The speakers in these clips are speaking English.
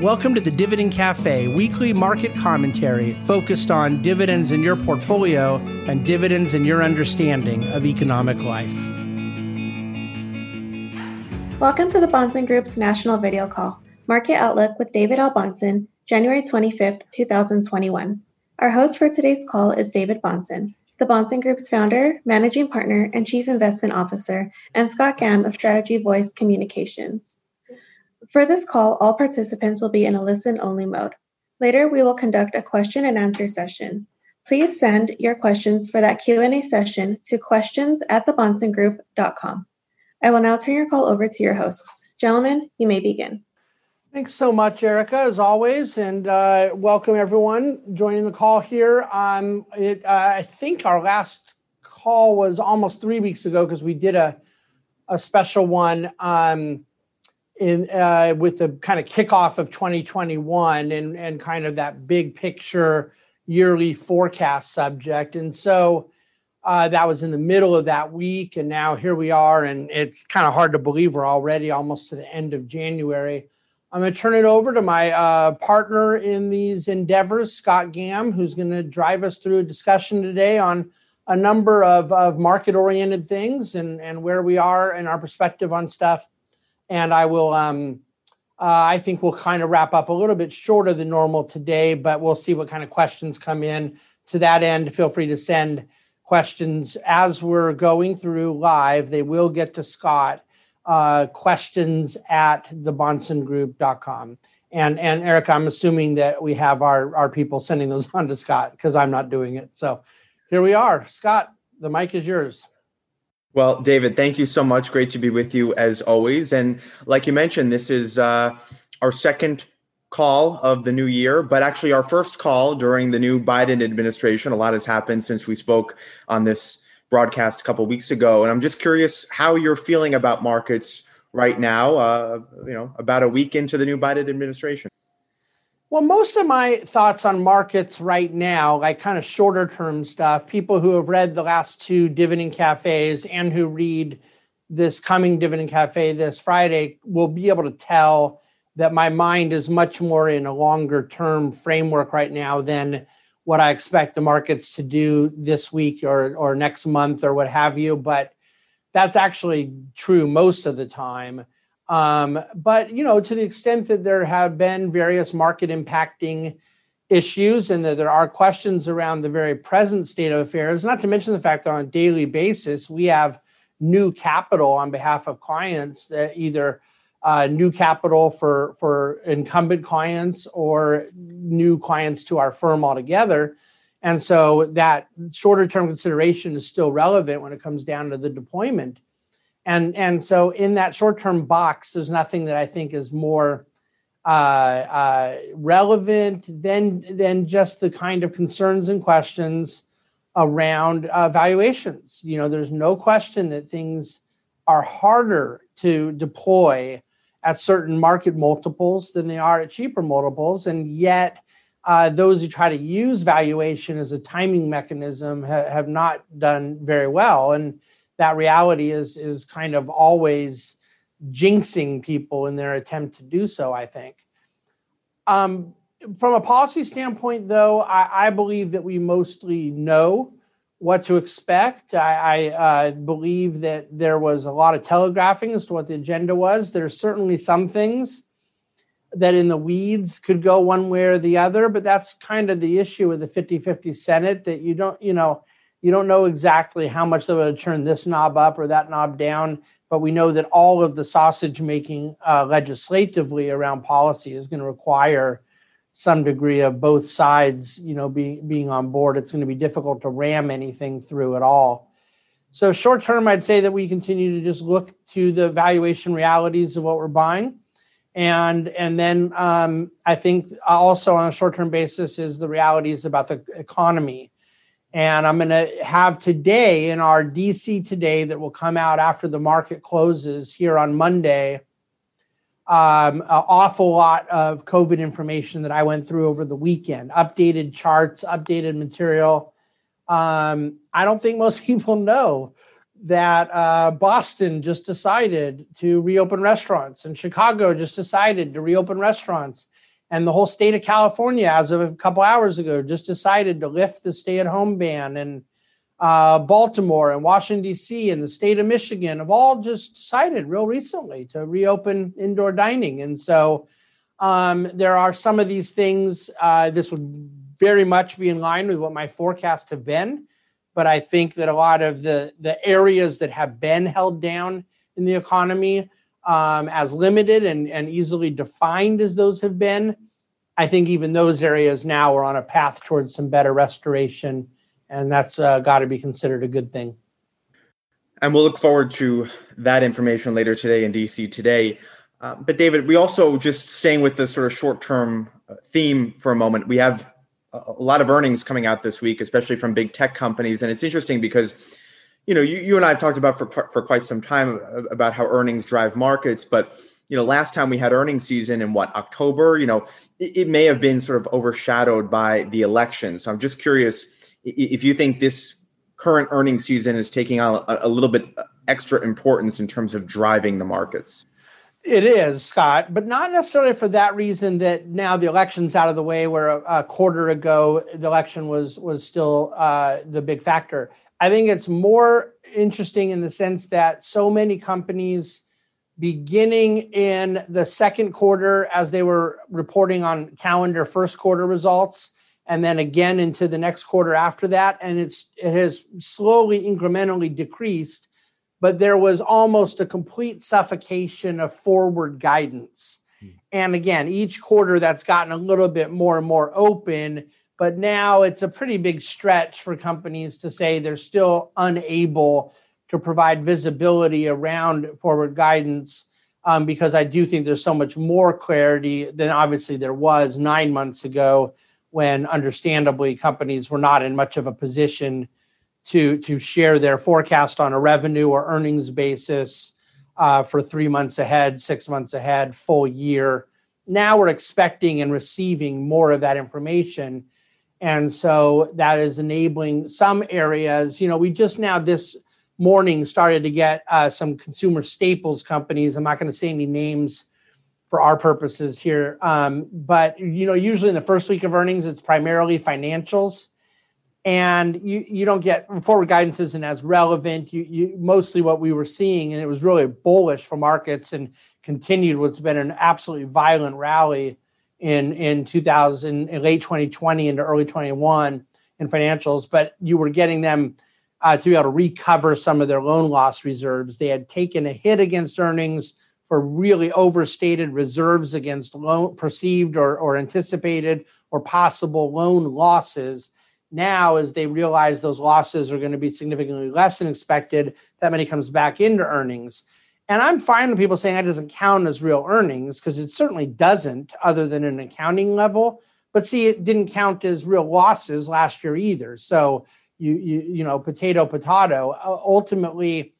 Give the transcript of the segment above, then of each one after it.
Welcome to the Dividend Cafe, weekly market commentary focused on dividends in your portfolio and dividends in your understanding of economic life. Welcome to the Bahnsen Group's national video call, Market Outlook with David Bahnsen, January 25th, 2021. Our host for today's call is David Bahnsen, the Bahnsen Group's founder, managing partner, and chief investment officer, and Scott Gamm of Strategy Voice Communications. For this call, all participants will be in a listen-only mode. Later, we will conduct a question and answer session. Please send your questions for that Q&A session to questions. I will now turn your call over to your hosts. Gentlemen, you may begin. Thanks so much, Erica, as always, and uh, welcome everyone joining the call here. Um, uh, I think our last call was almost three weeks ago because we did a, a special one. Um, in uh, with the kind of kickoff of 2021 and and kind of that big picture yearly forecast subject. And so uh, that was in the middle of that week and now here we are and it's kind of hard to believe we're already almost to the end of january. I'm going to turn it over to my uh, partner in these endeavors scott gamm who's going to drive us through a discussion today on a number of, of market oriented things and, and where we are and our perspective on stuff and I will. Um, uh, I think we'll kind of wrap up a little bit shorter than normal today, but we'll see what kind of questions come in. To that end, feel free to send questions as we're going through live. They will get to Scott. Uh, questions at thebahnsengroup.com. And and Erica, I'm assuming that we have our, our people sending those on to Scott because I'm not doing it. So here we are. Scott, the mic is yours. Well, David, thank you so much. Great to be with you as always. And like you mentioned, this is uh, our second call of the new year, but actually our first call during the new Biden administration. A lot has happened since we spoke on this broadcast a couple weeks ago, and I'm just curious how you're feeling about markets right now. Uh, you know, about a week into the new Biden administration. Well, most of my thoughts on markets right now, like kind of shorter term stuff, people who have read the last two dividend cafes and who read this coming dividend cafe this Friday will be able to tell that my mind is much more in a longer term framework right now than what I expect the markets to do this week or or next month or what have you. But that's actually true most of the time. Um, but you know, to the extent that there have been various market impacting issues and that there are questions around the very present state of affairs, not to mention the fact that on a daily basis we have new capital on behalf of clients that either uh, new capital for for incumbent clients or new clients to our firm altogether. And so that shorter term consideration is still relevant when it comes down to the deployment and and so in that short term box there's nothing that i think is more uh, uh, relevant than than just the kind of concerns and questions around uh, valuations you know there's no question that things are harder to deploy at certain market multiples than they are at cheaper multiples. And yet uh, those who try to use valuation as a timing mechanism ha- have not done very well. And that reality is is kind of always jinxing people in their attempt to do so. I think. Um, from a policy standpoint, though, I, I, believe that we mostly know what to expect. I, I uh, believe that there was a lot of telegraphing as to what the agenda was. There's certainly some things that in the weeds could go one way or the other, but that's kind of the issue with the 50 50 Senate that you don't, you know, you don't know exactly how much they would turn this knob up or that knob down, but we know that all of the sausage making uh, legislatively around policy is going to require some degree of both sides, you know, being being on board. It's going to be difficult to ram anything through at all. So short term, I'd say that we continue to just look to the valuation realities of what we're buying, and and then um, I think also on a short term basis is the realities about the economy and I'm going to have today in our DC today that will come out after the market closes here on Monday. Um, an awful lot of COVID information that I went through over the weekend, updated charts, updated material. Um, I don't think most people know that uh, Boston just decided to reopen restaurants and Chicago just decided to reopen restaurants. And the whole state of California, as of a couple hours ago, just decided to lift the stay at home ban. And uh, Baltimore and Washington, D.C., and the state of Michigan have all just decided real recently to reopen indoor dining. And so um, there are some of these things. Uh, this would very much be in line with what my forecasts have been but I think that a lot of the the areas that have been held down in the economy um, as limited and, and easily defined as those have been, I think even those areas now are on a path towards some better restoration, and that's uh, got to be considered a good thing. And we'll look forward to that information later today in DC today. Uh, but David, we also just staying with the sort of short term uh, theme for a moment. We have a lot of earnings coming out this week, especially from big tech companies. And it's interesting because, you know, you, you and I have talked about for, for quite some time about how earnings drive markets. But, you know, last time we had earnings season in what, October, you know, it, it may have been sort of overshadowed by the election. So I'm just curious if you think this current earnings season is taking on a, a little bit extra importance in terms of driving the markets. It is, Scott, but not necessarily for that reason that now the election's out of the way, where a, a quarter ago the election was was still uh, the big factor. I think it's more interesting in the sense that so many companies, beginning in the second quarter, as they were reporting on calendar first quarter results, and then again into the next quarter after that, and it's it has slowly incrementally decreased but there was almost a complete suffocation of forward guidance. Hmm. And again, each quarter that's gotten a little bit more and more open, but now it's a pretty big stretch for companies to say they're still unable to provide visibility around forward guidance um, because I do think there's so much more clarity than obviously there was nine months ago when understandably companies were not in much of a position to to share their forecast on a revenue or earnings basis uh, for three months ahead, six months ahead, full year. Now we're expecting and receiving more of that information. And so that is enabling some areas. You know, we just now this morning started to get uh, some consumer staples companies. I'm not going to say any names for our purposes here. Um, but, you know, usually in the first week of earnings, it's primarily financials and you you don't get forward guidance isn't as relevant. You you mostly what we were seeing, and it was really bullish for markets and continued what's been an absolutely violent rally in in 2000 in late 2020 into early 21 in financials. But you were getting them uh, to be able to recover some of their loan loss reserves. They had taken a hit against earnings for really overstated reserves against loan perceived or, or anticipated or possible loan losses now, as they realize those losses are going to be significantly less than expected, that money comes back into earnings. And I'm fine with people saying that doesn't count as real earnings because it certainly doesn't, other than an accounting level. But see, it didn't count as real losses last year either. So you you you know, potato potato. Uh, ultimately,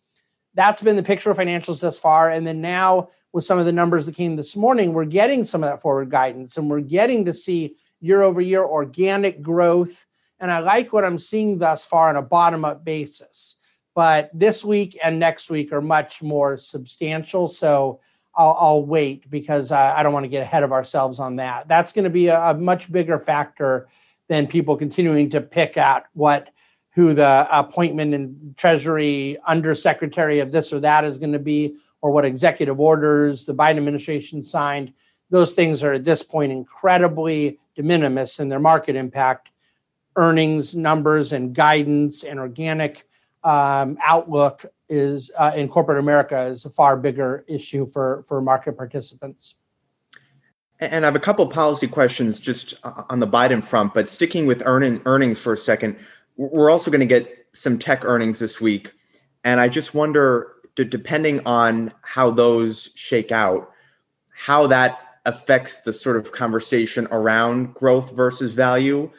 that's been the picture of financials thus far. And then now with some of the numbers that came this morning, we're getting some of that forward guidance, and we're getting to see year over year organic growth and I like what I'm seeing thus far on a bottom up basis. But this week and next week are much more substantial. So I'll, I'll wait because I, I don't want to get ahead of ourselves on that. That's going to be a, a, much bigger factor than people continuing to pick at what who the appointment and treasury undersecretary of this or that is going to be or what executive orders the biden administration signed those things are at this point incredibly de minimis in their market impact earnings numbers and guidance and organic um, outlook is uh, in corporate America is a far bigger issue for for market participants. And I have a couple policy questions just on the Biden front, but sticking with earning, earnings for a second, we're also going to get some tech earnings this week, and I just wonder, depending on how those shake out, how that affects the sort of conversation around growth versus value.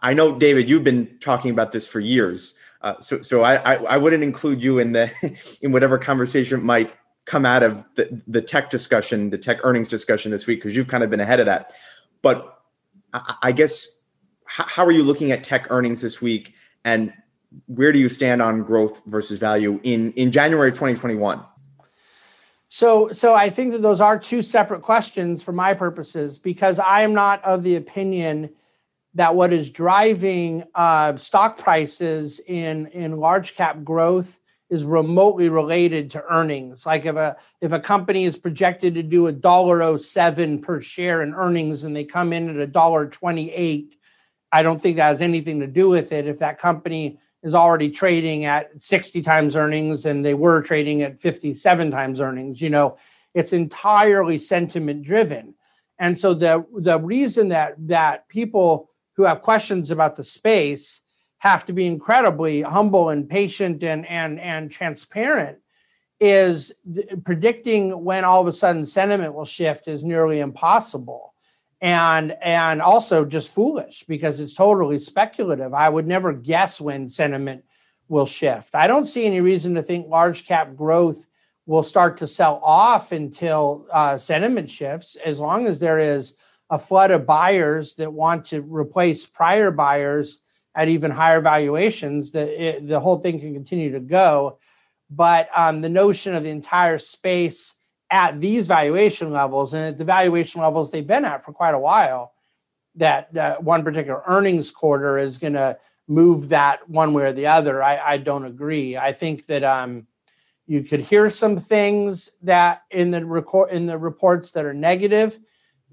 I know, David, you've been talking about this for years. Uh, so, so I, I, I, wouldn't include you in the in whatever conversation might come out of the, the tech discussion, the tech earnings discussion this week, because you've kind of been ahead of that. But I, I guess, how, how are you looking at tech earnings this week? And where do you stand on growth versus value in in January 2021? So, so I think that those are two separate questions for my purposes because I am not of the opinion that what is driving uh, stock prices in in large cap growth is remotely related to earnings. Like if a if a company is projected to do a dollar oh seven per share in earnings and they come in at a dollar twenty eight, I don't think that has anything to do with it. If that company is already trading at 60 times earnings and they were trading at 57 times earnings, you know, it's entirely sentiment driven. And so the the reason that that people who have questions about the space have to be incredibly humble and patient and and and transparent is th- predicting when all of a sudden sentiment will shift is nearly impossible. And and also just foolish because it's totally speculative. I would never guess when sentiment will shift. I don't see any reason to think large cap growth will start to sell off until uh, sentiment shifts as long as there is a flood of buyers that want to replace prior buyers at even higher valuations, the the whole thing can continue to go. But um, the notion of the entire space at these valuation levels and at the valuation levels they've been at for quite a while, that, that one particular earnings quarter is going to move that one way or the other. I, I don't agree. I think that um, you could hear some things that in the in the reports that are negative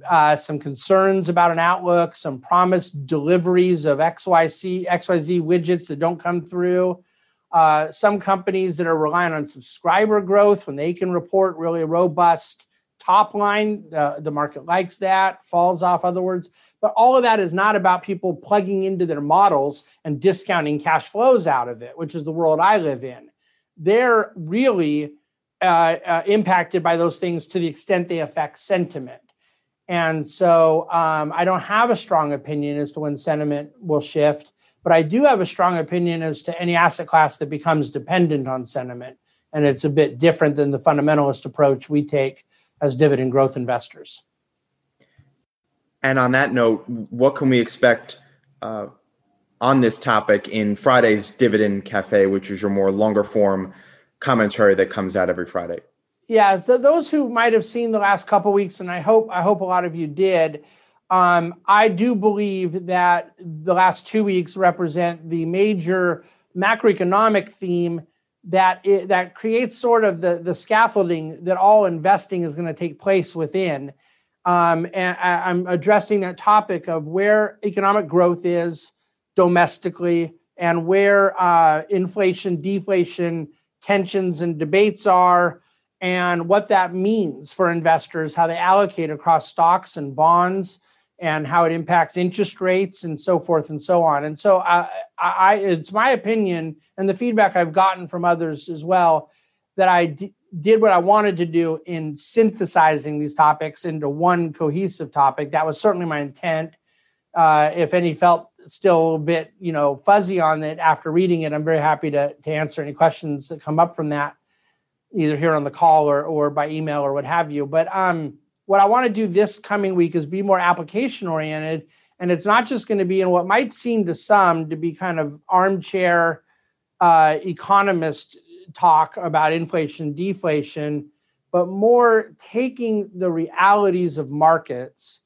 uh, some concerns about an outlook, some promised deliveries of XYZ, XYZ widgets that don't come through. Uh, some companies that are relying on subscriber growth when they can report really robust top line, the, the market likes that, falls off, other words. But all of that is not about people plugging into their models and discounting cash flows out of it, which is the world I live in. They're really uh, uh, impacted by those things to the extent they affect sentiment. And so um, I don't have a strong opinion as to when sentiment will shift, but I do have a strong opinion as to any asset class that becomes dependent on sentiment. And it's a bit different than the fundamentalist approach we take as dividend growth investors. And on that note, what can we expect uh, on this topic in Friday's Dividend Cafe, which is your more longer form commentary that comes out every Friday? Yeah, so those who might have seen the last couple weeks, and I hope I hope a lot of you did. Um, I do believe that the last two weeks represent the major macroeconomic theme that it, that creates sort of the the scaffolding that all investing is going to take place within. Um, and I, I'm addressing that topic of where economic growth is domestically and where uh, inflation, deflation, tensions, and debates are and what that means for investors, how they allocate across stocks and bonds, and how it impacts interest rates and so forth and so on. And so, I, I it's my opinion, and the feedback I've gotten from others as well, that I d- did what I wanted to do in synthesizing these topics into one cohesive topic. That was certainly my intent. Uh, if any felt still a bit, you know, fuzzy on it after reading it, I'm very happy to to answer any questions that come up from that either here on the call or, or by email or what have you. But um, what I want to do this coming week is be more application oriented. And it's not just going to be in what might seem to some to be kind of armchair uh, economist talk about inflation, deflation, but more taking the realities of markets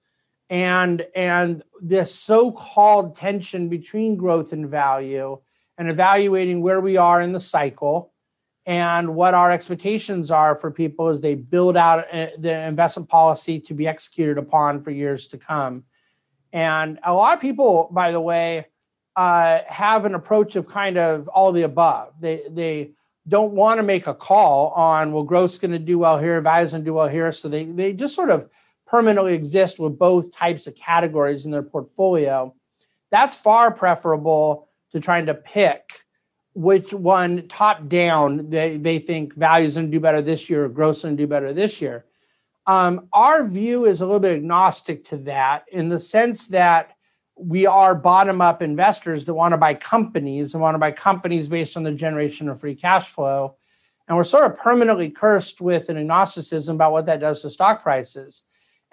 and and this so-called tension between growth and value and evaluating where we are in the cycle and what our expectations are for people as they build out uh, the investment policy to be executed upon for years to come. And a lot of people, by the way, uh, have an approach of kind of all the above. They they don't want to make a call on well, growth's going to do well here, value's going to do well here. So they they just sort of permanently exist with both types of categories in their portfolio. That's far preferable to trying to pick which one top down they, they think values to do better this year or going to do better this year. Um, our view is a little bit agnostic to that in the sense that we are bottom up investors that want to buy companies and want to buy companies based on the generation of free cash flow. And we're sort of permanently cursed with an agnosticism about what that does to stock prices.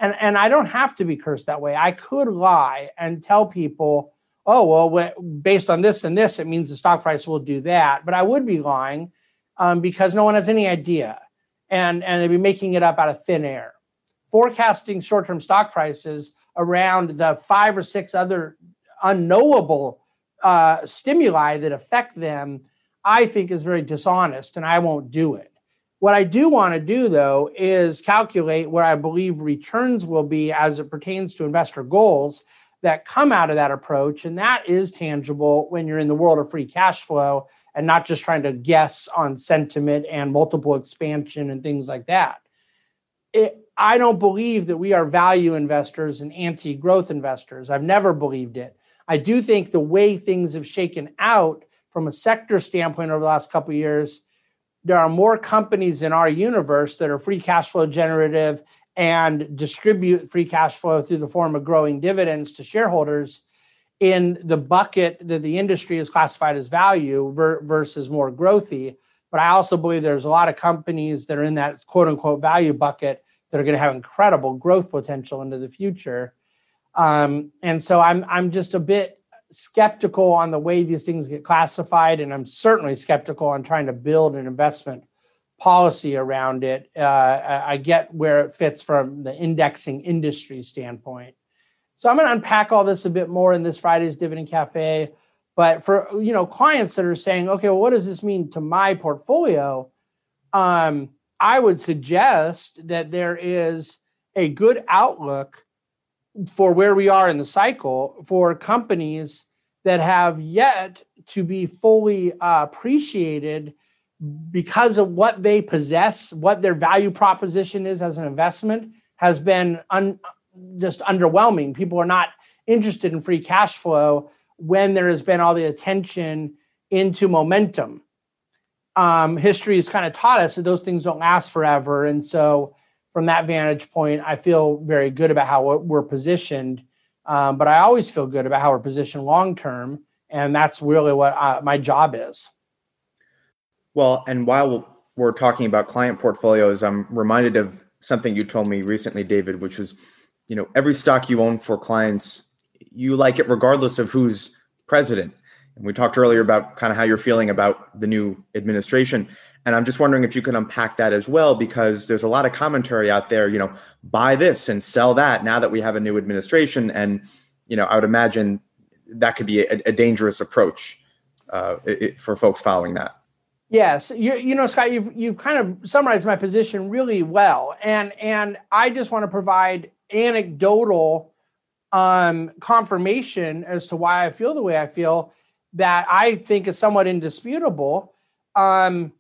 And, and I don't have to be cursed that way. I could lie and tell people oh, well, based on this and this, it means the stock price will do that. But I would be lying um, because no one has any idea. And, and they'd be making it up out of thin air. Forecasting short term stock prices around the five or six other unknowable uh, stimuli that affect them, I think is very dishonest, and I won't do it. What I do want to do, though, is calculate where I believe returns will be as it pertains to investor goals that come out of that approach. And that is tangible when you're in the world of free cash flow and not just trying to guess on sentiment and multiple expansion and things like that. It, I don't believe that we are value investors and anti growth investors. I've never believed it. I do think the way things have shaken out from a sector standpoint over the last couple years there are more companies in our universe that are free cash flow generative and distribute free cash flow through the form of growing dividends to shareholders in the bucket that the industry is classified as value ver- versus more growthy. But I also believe there's a lot of companies that are in that quote unquote value bucket that are going to have incredible growth potential into the future. Um, and so I'm I'm just a bit skeptical on the way these things get classified, and I'm certainly skeptical on trying to build an investment policy around it. Uh, I get where it fits from the indexing industry standpoint. So I'm going to unpack all this a bit more in this Friday's Dividend Cafe. But for you know clients that are saying, okay, well, what does this mean to my portfolio? Um, I would suggest that there is a good outlook for where we are in the cycle for companies that have yet to be fully uh, appreciated because of what they possess, what their value proposition is as an investment, has been un- just underwhelming. People are not interested in free cash flow when there has been all the attention into momentum. Um, history has kind of taught us that those things don't last forever. And so from that vantage point, I feel very good about how we're positioned. Um, but I always feel good about how we're positioned long term, and that's really what uh, my job is. Well, and while we're talking about client portfolios, I'm reminded of something you told me recently, David, which was, you know, every stock you own for clients, you like it regardless of who's president. And we talked earlier about kind of how you're feeling about the new administration. And I'm just wondering if you can unpack that as well, because there's a lot of commentary out there, you know, buy this and sell that now that we have a new administration. And, you know, I would imagine that could be a, a dangerous approach uh, it, for folks following that. Yes, you, you know, Scott, you've you've kind of summarized my position really well, and and I just want to provide anecdotal um, confirmation as to why I feel the way I feel that I think is somewhat indisputable. Um,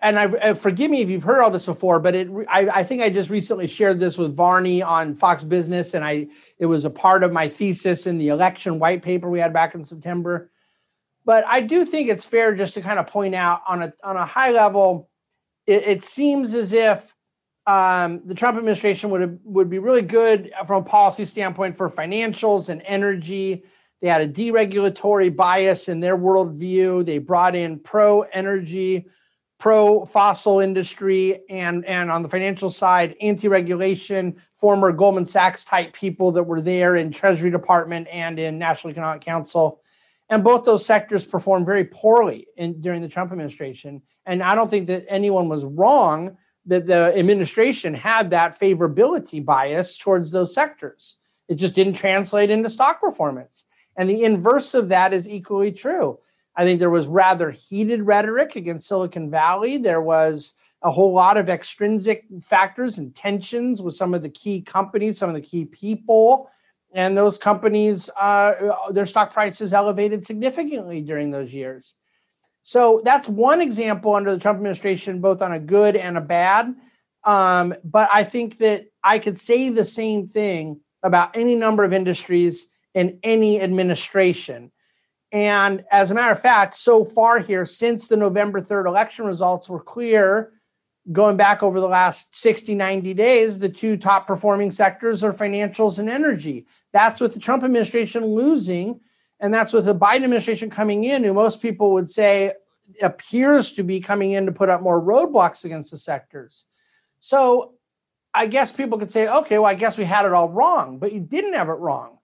and I uh, forgive me if you've heard all this before, but it I, I, think I just recently shared this with Varney on Fox Business, and I it was a part of my thesis in the election white paper we had back in September. But I do think it's fair just to kind of point out on a on a high level, it, it seems as if um, the Trump administration would have, would be really good from a policy standpoint for financials and energy. They had a deregulatory bias in their worldview. They brought in pro energy, pro fossil industry, and, and on the financial side, anti regulation, former Goldman Sachs type people that were there in Treasury Department and in National Economic Council. And both those sectors performed very poorly in, during the Trump administration. And I don't think that anyone was wrong that the administration had that favorability bias towards those sectors. It just didn't translate into stock performance. And the inverse of that is equally true. I think there was rather heated rhetoric against Silicon Valley. There was a whole lot of extrinsic factors and tensions with some of the key companies, some of the key people. And those companies, uh, their stock prices elevated significantly during those years. So that's one example under the Trump administration, both on a good and a bad. Um, but I think that I could say the same thing about any number of industries in any administration. And as a matter of fact, so far here, since the November 3rd election results were clear, going back over the last 60, 90 days, the two top performing sectors are financials and energy. That's with the Trump administration losing. And that's with the Biden administration coming in, who most people would say appears to be coming in to put up more roadblocks against the sectors. So I guess people could say, okay, well, I guess we had it all wrong, but you didn't have it wrong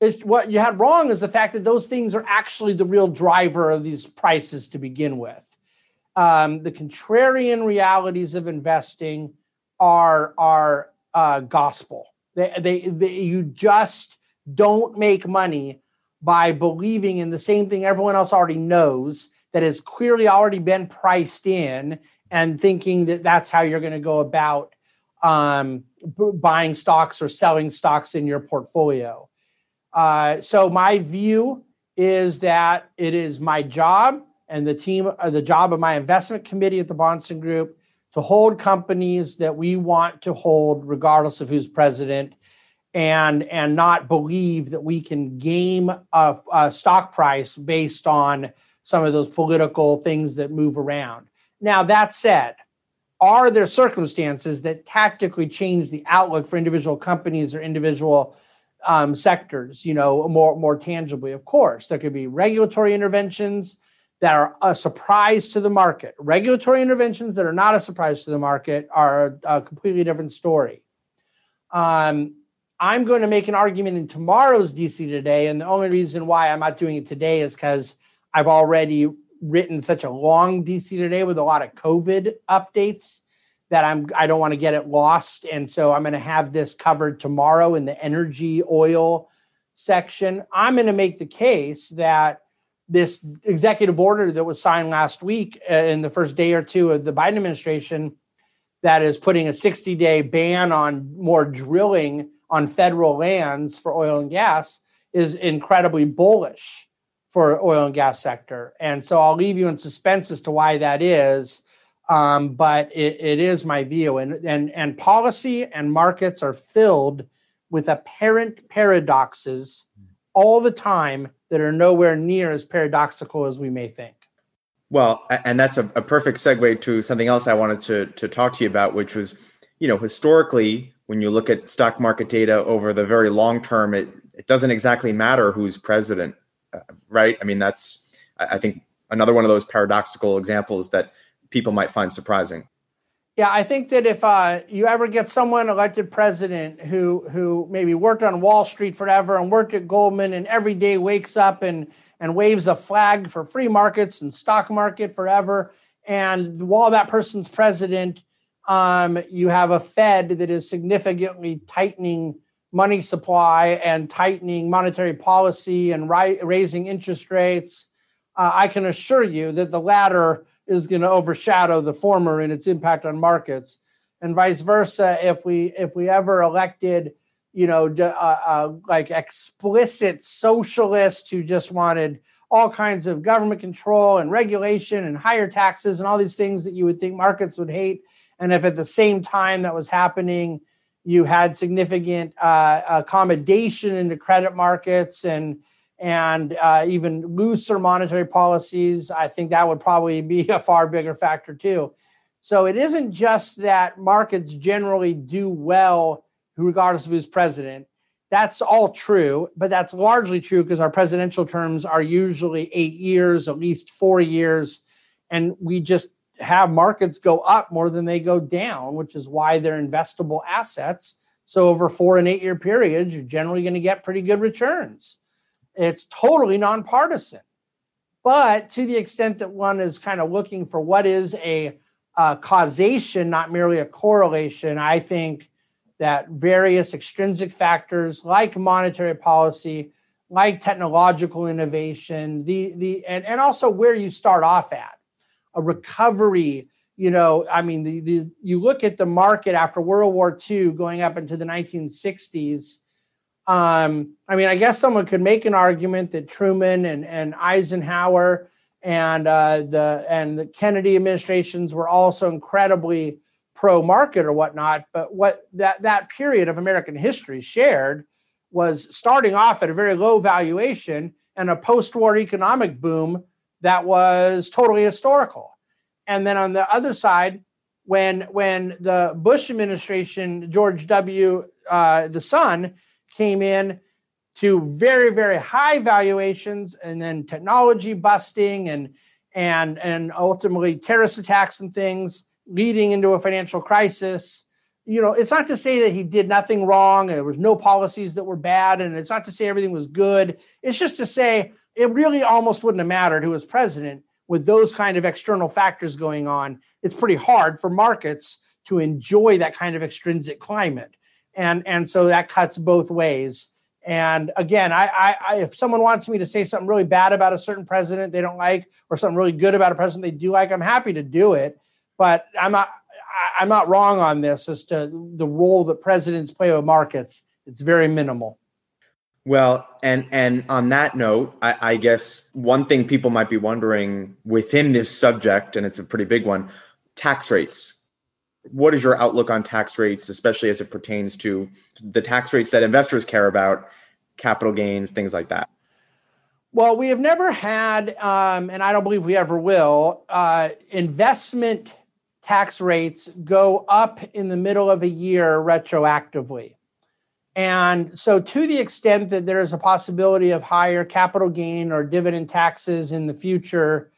is what you had wrong is the fact that those things are actually the real driver of these prices to begin with. Um, the contrarian realities of investing are are uh, gospel. They, they, they, you just don't make money by believing in the same thing everyone else already knows that has clearly already been priced in and thinking that that's how you're going to go about um, b- buying stocks or selling stocks in your portfolio. Uh, so my view is that it is my job and the team, uh, the job of my investment committee at the Bahnsen Group to hold companies that we want to hold, regardless of who's president, and and not believe that we can game a, a stock price based on some of those political things that move around. Now that said, are there circumstances that tactically change the outlook for individual companies or individual um, sectors you know more more tangibly of course there could be regulatory interventions that are a surprise to the market regulatory interventions that are not a surprise to the market are a, a completely different story um, i'm going to make an argument in tomorrow's dc today and the only reason why i'm not doing it today is because i've already written such a long DC today with a lot of COVID updates that I'm I don't want to get it lost. And so I'm going to have this covered tomorrow in the energy oil section. I'm going to make the case that this executive order that was signed last week uh, in the first day or two of the Biden administration that is putting a 60 day ban on more drilling on federal lands for oil and gas is incredibly bullish for oil and gas sector. And so I'll leave you in suspense as to why that is. Um, but it, it is my view. And, and, and policy and markets are filled with apparent paradoxes all the time that are nowhere near as paradoxical as we may think. Well, and that's a, a perfect segue to something else I wanted to, to talk to you about, which was, you know, historically, when you look at stock market data over the very long term, it, it doesn't exactly matter who's president uh, right? I mean, that's I think another one of those paradoxical examples that people might find surprising. Yeah, I think that if uh, you ever get someone elected president who who maybe worked on Wall Street forever and worked at Goldman and every day wakes up and and waves a flag for free markets and stock market forever, and while that person's president, um, you have a Fed that is significantly tightening money supply and tightening monetary policy and ri- raising interest rates, uh, I can assure you that the latter is going to overshadow the former in its impact on markets, and vice versa. If we if we ever elected, you know, uh, uh, like explicit socialists who just wanted all kinds of government control and regulation and higher taxes and all these things that you would think markets would hate, and if at the same time that was happening you had significant uh, accommodation into credit markets and and uh, even looser monetary policies. I think that would probably be a far bigger factor too. So it isn't just that markets generally do well regardless of who's president. That's all true, but that's largely true because our presidential terms are usually eight years, at least four years. And we just have markets go up more than they go down, which is why they're investable assets. So over four and eight year periods, you're generally going to get pretty good returns. It's totally nonpartisan. But to the extent that one is kind of looking for what is a, a causation, not merely a correlation, I think that various extrinsic factors like monetary policy, like technological innovation, the the and, and also where you start off at a recovery you know i mean the, the you look at the market after world war ii going up into the 1960s um, i mean i guess someone could make an argument that truman and, and eisenhower and uh, the and the kennedy administrations were also incredibly pro market or whatnot but what that that period of american history shared was starting off at a very low valuation and a post-war economic boom that was totally historical. And then on the other side, when when the Bush administration, George W. Uh, the son, came in to very very high valuations, and then technology busting and and and ultimately terrorist attacks and things leading into a financial crisis. you know, it's not to say that he did nothing wrong. There was no policies that were bad, and it's not to say everything was good. It's just to say it really almost wouldn't have mattered who was president with those kind of external factors going on. It's pretty hard for markets to enjoy that kind of extrinsic climate, and and so that cuts both ways. And again, I, I, I, if someone wants me to say something really bad about a certain president they don't like, or something really good about a president they do like, I'm happy to do it. But I'm not, I'm not wrong on this as to the role that presidents play with markets. It's very minimal. Well, and and on that note, I, I guess one thing people might be wondering within this subject, and it's a pretty big one, tax rates what is your outlook on tax rates, especially as it pertains to the tax rates that investors care about, capital gains, things like that? Well, we have never had, um, and I don't believe we ever will, uh, investment tax rates go up in the middle of a year retroactively. And so, to the extent that there is a possibility of higher capital gain or dividend taxes in the future,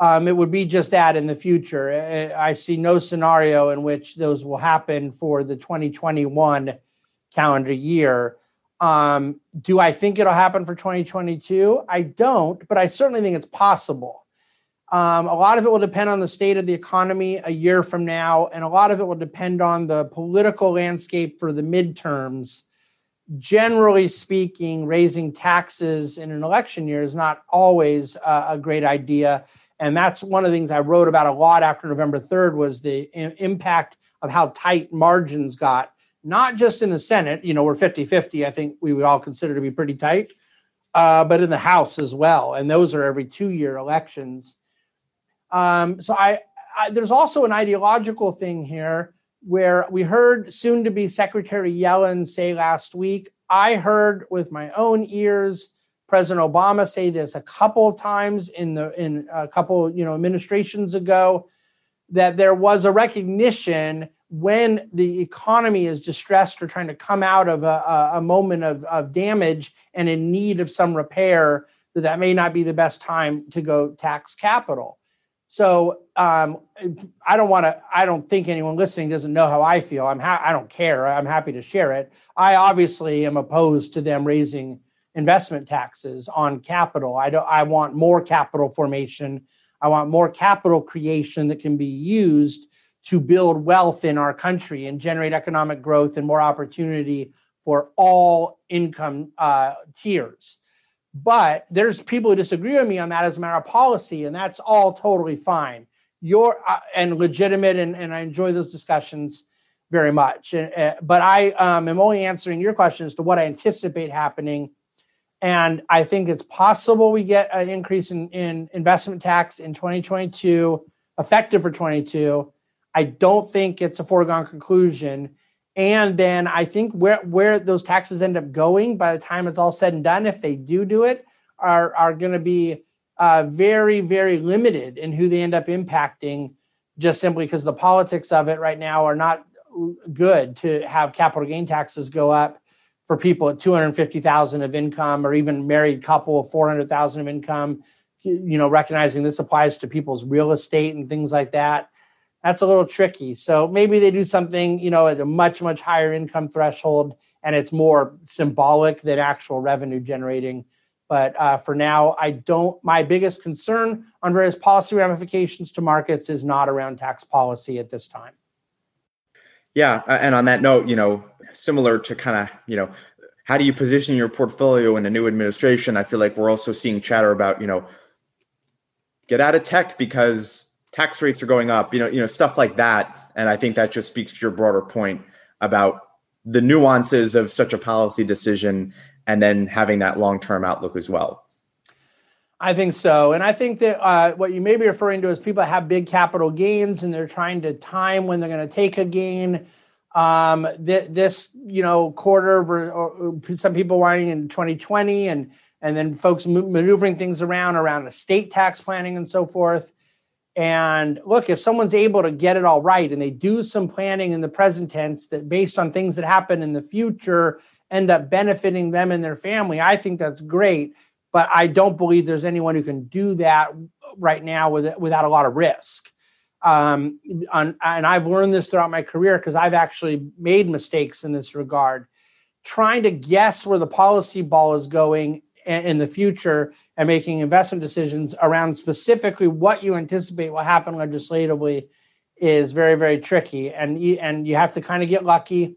um, it would be just that in the future. I see no scenario in which those will happen for the 2021 calendar year. Um, do I think it'll happen for 2022? I don't, but I certainly think it's possible. Um, a lot of it will depend on the state of the economy a year from now, and a lot of it will depend on the political landscape for the midterms. Generally speaking, raising taxes in an election year is not always uh, a great idea and that's one of the things i wrote about a lot after november 3rd was the impact of how tight margins got not just in the senate you know we're 50-50 i think we would all consider to be pretty tight uh, but in the house as well. And those are every two year elections. Um, so I, I there's also an ideological thing here where we heard soon to be secretary yellen say last week i heard with my own ears President Obama say this a couple of times in the in a couple you know administrations ago that there was a recognition when the economy is distressed or trying to come out of a, a moment of, of damage and in need of some repair that that may not be the best time to go tax capital. So um, i don't want to i don't think anyone listening doesn't know how i feel. I'm ha- i don't care. I'm happy to share it. I obviously am opposed to them raising investment taxes on capital. I don't I want more capital formation. I want more capital creation that can be used to build wealth in our country and generate economic growth and more opportunity for all income uh, tiers. But there's people who disagree with me on that as a matter of policy, and that's all totally fine. You're uh, and legitimate, and, and I enjoy those discussions very much. Uh, but I um, am only answering your question as to what I anticipate happening and I think it's possible we get an increase in, in investment tax in 2022, effective for 22. I don't think it's a foregone conclusion. And then I think where, where those taxes end up going by the time it's all said and done, if they do do it, are, are going to be uh, very, very limited in who they end up impacting, just simply because the politics of it right now are not good to have capital gain taxes go up for people at 250,000 of income or even married couple of 400,000 of income, you know, recognizing this applies to people's real estate and things like that. That's a little tricky. So maybe they do something, you know, at a much, much higher income threshold and it's more symbolic than actual revenue generating. But uh, for now, I don't, my biggest concern on various policy ramifications to markets is not around tax policy at this time. Yeah. And on that note, you know, similar to kind of you know how do you position your portfolio in a new administration? I feel like we're also seeing chatter about you know get out of tech because tax rates are going up you know you know stuff like that. And i think that just speaks to your broader point about the nuances of such a policy decision and then having that long-term outlook as well. I think so. And I think that uh, what you may be referring to is people have big capital gains and they're trying to time when they're going to take a gain um, th- this you know quarter or, some people wanting in 2020 and and then folks maneuvering things around around estate tax planning and so forth. And look if someone's able to get it all right and they do some planning in the present tense that based on things that happen in the future end up benefiting them and their family i think that's great. But i don't believe there's anyone who can do that right now with, without a lot of risk Um, on, and I've learned this throughout my career because I've actually made mistakes in this regard. Trying to guess where the policy ball is going in the future and making investment decisions around specifically what you anticipate will happen legislatively is very very tricky. And you, and you have to kind of get lucky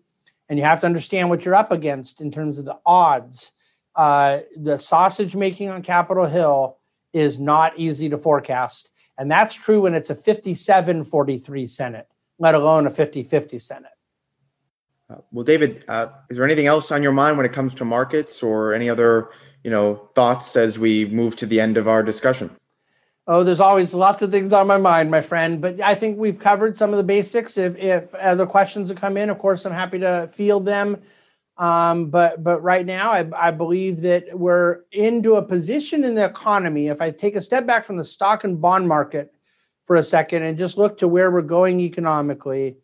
and you have to understand what you're up against in terms of the odds. Uh, the sausage making on capitol hill is not easy to forecast and that's true when it's a 57 43 senate let alone a 50 50 senate uh, well david uh, is there anything else on your mind when it comes to markets or any other you know thoughts as we move to the end of our discussion Oh, there's always lots of things on my mind, my friend. But I think we've covered some of the basics. If if other questions have come in, of course, I'm happy to field them. Um, but but right now, I, I believe that we're into a position in the economy. If I take a step back from the stock and bond market for a second and just look to where we're going economically,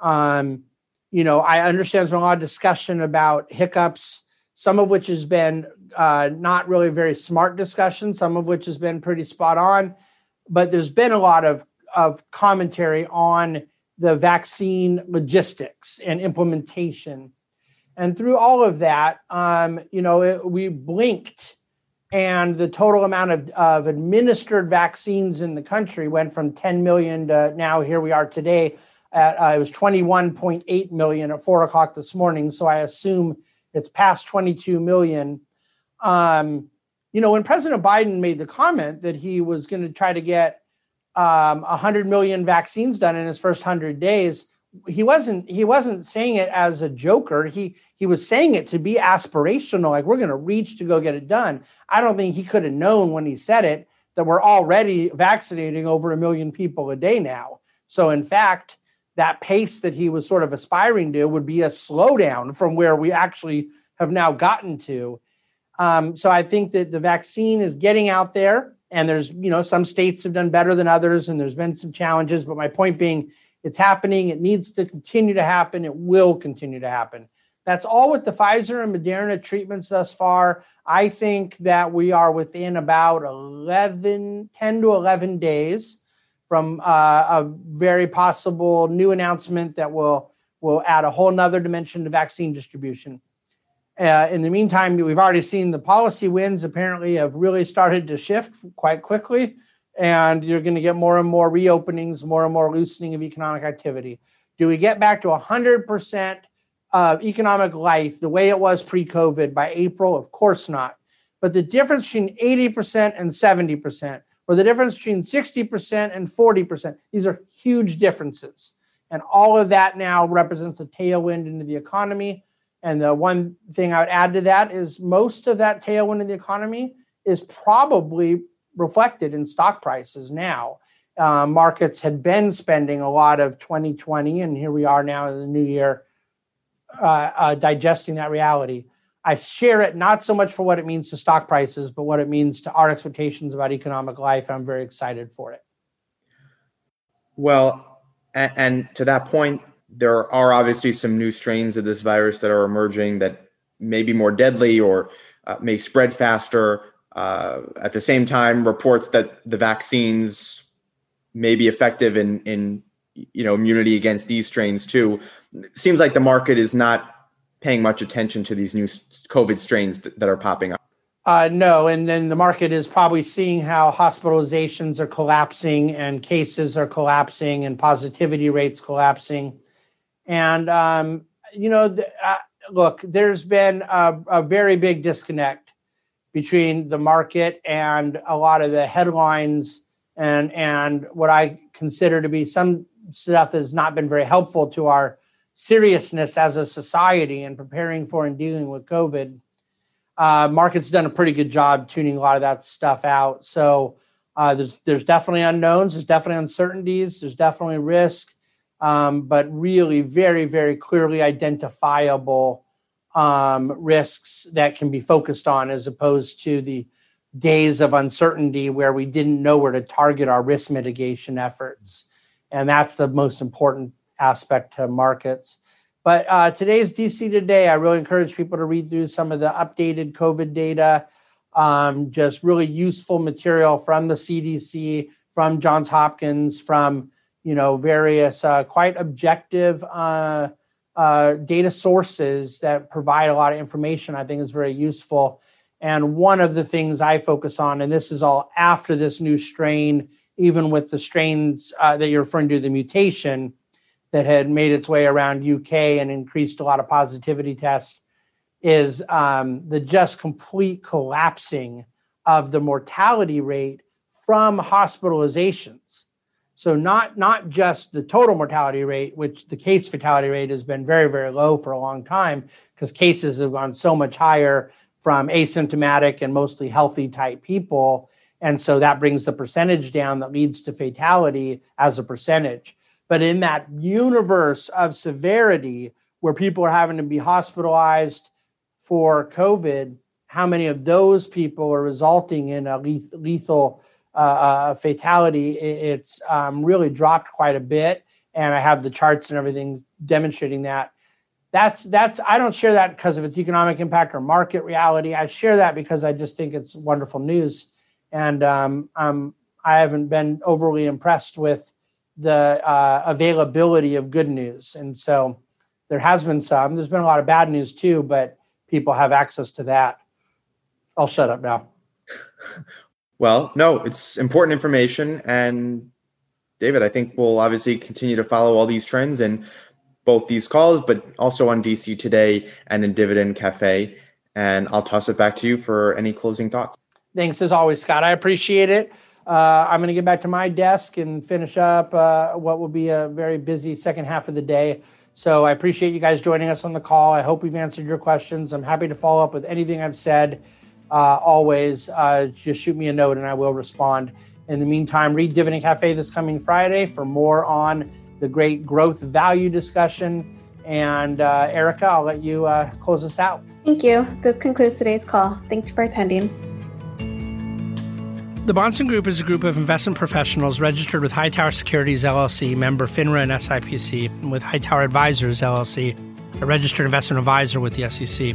um, you know, I understand there's been a lot of discussion about hiccups some of which has been uh, not really very smart discussion, some of which has been pretty spot on. But there's been a lot of, of commentary on the vaccine logistics and implementation. And through all of that, um, you know, it, we blinked and the total amount of, of administered vaccines in the country went from 10 million to now here we are today at uh, it was 21.8 million at four o'clock this morning. So I assume it's past 22 million. Um, you know, when President Biden made the comment that he was going to try to get um, 100 million vaccines done in his first 100 days, he wasn't he wasn't saying it as a joker. He he was saying it to be aspirational, like we're going to reach to go get it done. I don't think he could have known when he said it that we're already vaccinating over a million people a day now. So in fact, that pace that he was sort of aspiring to would be a slowdown from where we actually have now gotten to. Um, so I think that the vaccine is getting out there, and there's you know some states have done better than others, and there's been some challenges. But my point being, it's happening. It needs to continue to happen. It will continue to happen. That's all with the Pfizer and Moderna treatments thus far. I think that we are within about 11, 10 to 11 days from uh, a very possible new announcement that will will add a whole nother dimension to vaccine distribution. Uh, in the meantime, we've already seen the policy winds apparently have really started to shift quite quickly, and you're going to get more and more reopenings, more and more loosening of economic activity. Do we get back to 100% of economic life the way it was pre COVID by April? Of course not. But the difference between 80% and 70% or the difference between 60% and 40%. These are huge differences. And all of that now represents a tailwind into the economy. And the one thing I would add to that is most of that tailwind in the economy is probably reflected in stock prices now. Uh, markets had been spending a lot of 2020, and here we are now in the new year uh, uh, digesting that reality. I share it not so much for what it means to stock prices, but what it means to our expectations about economic life. I'm very excited for it. Well, and, and to that point, there are obviously some new strains of this virus that are emerging that may be more deadly or uh, may spread faster. Uh, at the same time, reports that the vaccines may be effective in in you know immunity against these strains too. Seems like the market is not paying much attention to these new COVID strains that, that are popping up? Uh, no, and then the market is probably seeing how hospitalizations are collapsing and cases are collapsing and positivity rates collapsing. And, um, you know, the, uh, look, there's been a, a very big disconnect between the market and a lot of the headlines and and what I consider to be some stuff that has not been very helpful to our seriousness as a society and preparing for and dealing with COVID, uh, market's done a pretty good job tuning a lot of that stuff out. So uh, there's there's definitely unknowns, there's definitely uncertainties, there's definitely risk, um, but really very very clearly identifiable um, risks that can be focused on as opposed to the days of uncertainty where we didn't know where to target our risk mitigation efforts. And that's the most important aspect to markets. But uh, today's DC Today, I really encourage people to read through some of the updated COVID data, um, just really useful material from the CDC, from Johns Hopkins, from you know, various uh, quite objective uh, uh, data sources that provide a lot of information. I think is very useful. And one of the things I focus on, and this is all after this new strain, even with the strains uh, that you're referring to, the mutation that had made its way around UK and increased a lot of positivity tests, is um, the just complete collapsing of the mortality rate from hospitalizations. So not not just the total mortality rate, which the case fatality rate has been very very low for a long time because cases have gone so much higher from asymptomatic and mostly healthy type people, and so that brings the percentage down that leads to fatality as a percentage. But in that universe of severity where people are having to be hospitalized for COVID, how many of those people are resulting in a lethal uh, uh, fatality? It's um, really dropped quite a bit, and I have the charts and everything demonstrating that. That's that's I don't share that because of its economic impact or market reality. I share that because I just think it's wonderful news, and um, um, I haven't been overly impressed with the uh, availability of good news, and so there has been some. There's been a lot of bad news too, but people have access to that. I'll shut up now. Well, no, it's important information. And David, I think we'll obviously continue to follow all these trends in both these calls, but also on DC Today and in Dividend Cafe. And I'll toss it back to you for any closing thoughts. Thanks as always, Scott. I appreciate it. Uh, I'm going to get back to my desk and finish up uh, what will be a very busy second half of the day. So I appreciate you guys joining us on the call. I hope we've answered your questions. I'm happy to follow up with anything I've said. Uh, always, uh, just shoot me a note and I will respond. In the meantime, read Dividend Cafe this coming Friday for more on the great growth value discussion. And uh, Erica, I'll let you uh, close us out. Thank you. This concludes today's call. Thanks for attending. The Bahnsen Group is a group of investment professionals registered with Hightower Securities LLC, member FINRA and SIPC, and with Hightower Advisors LLC, a registered investment advisor with the SEC.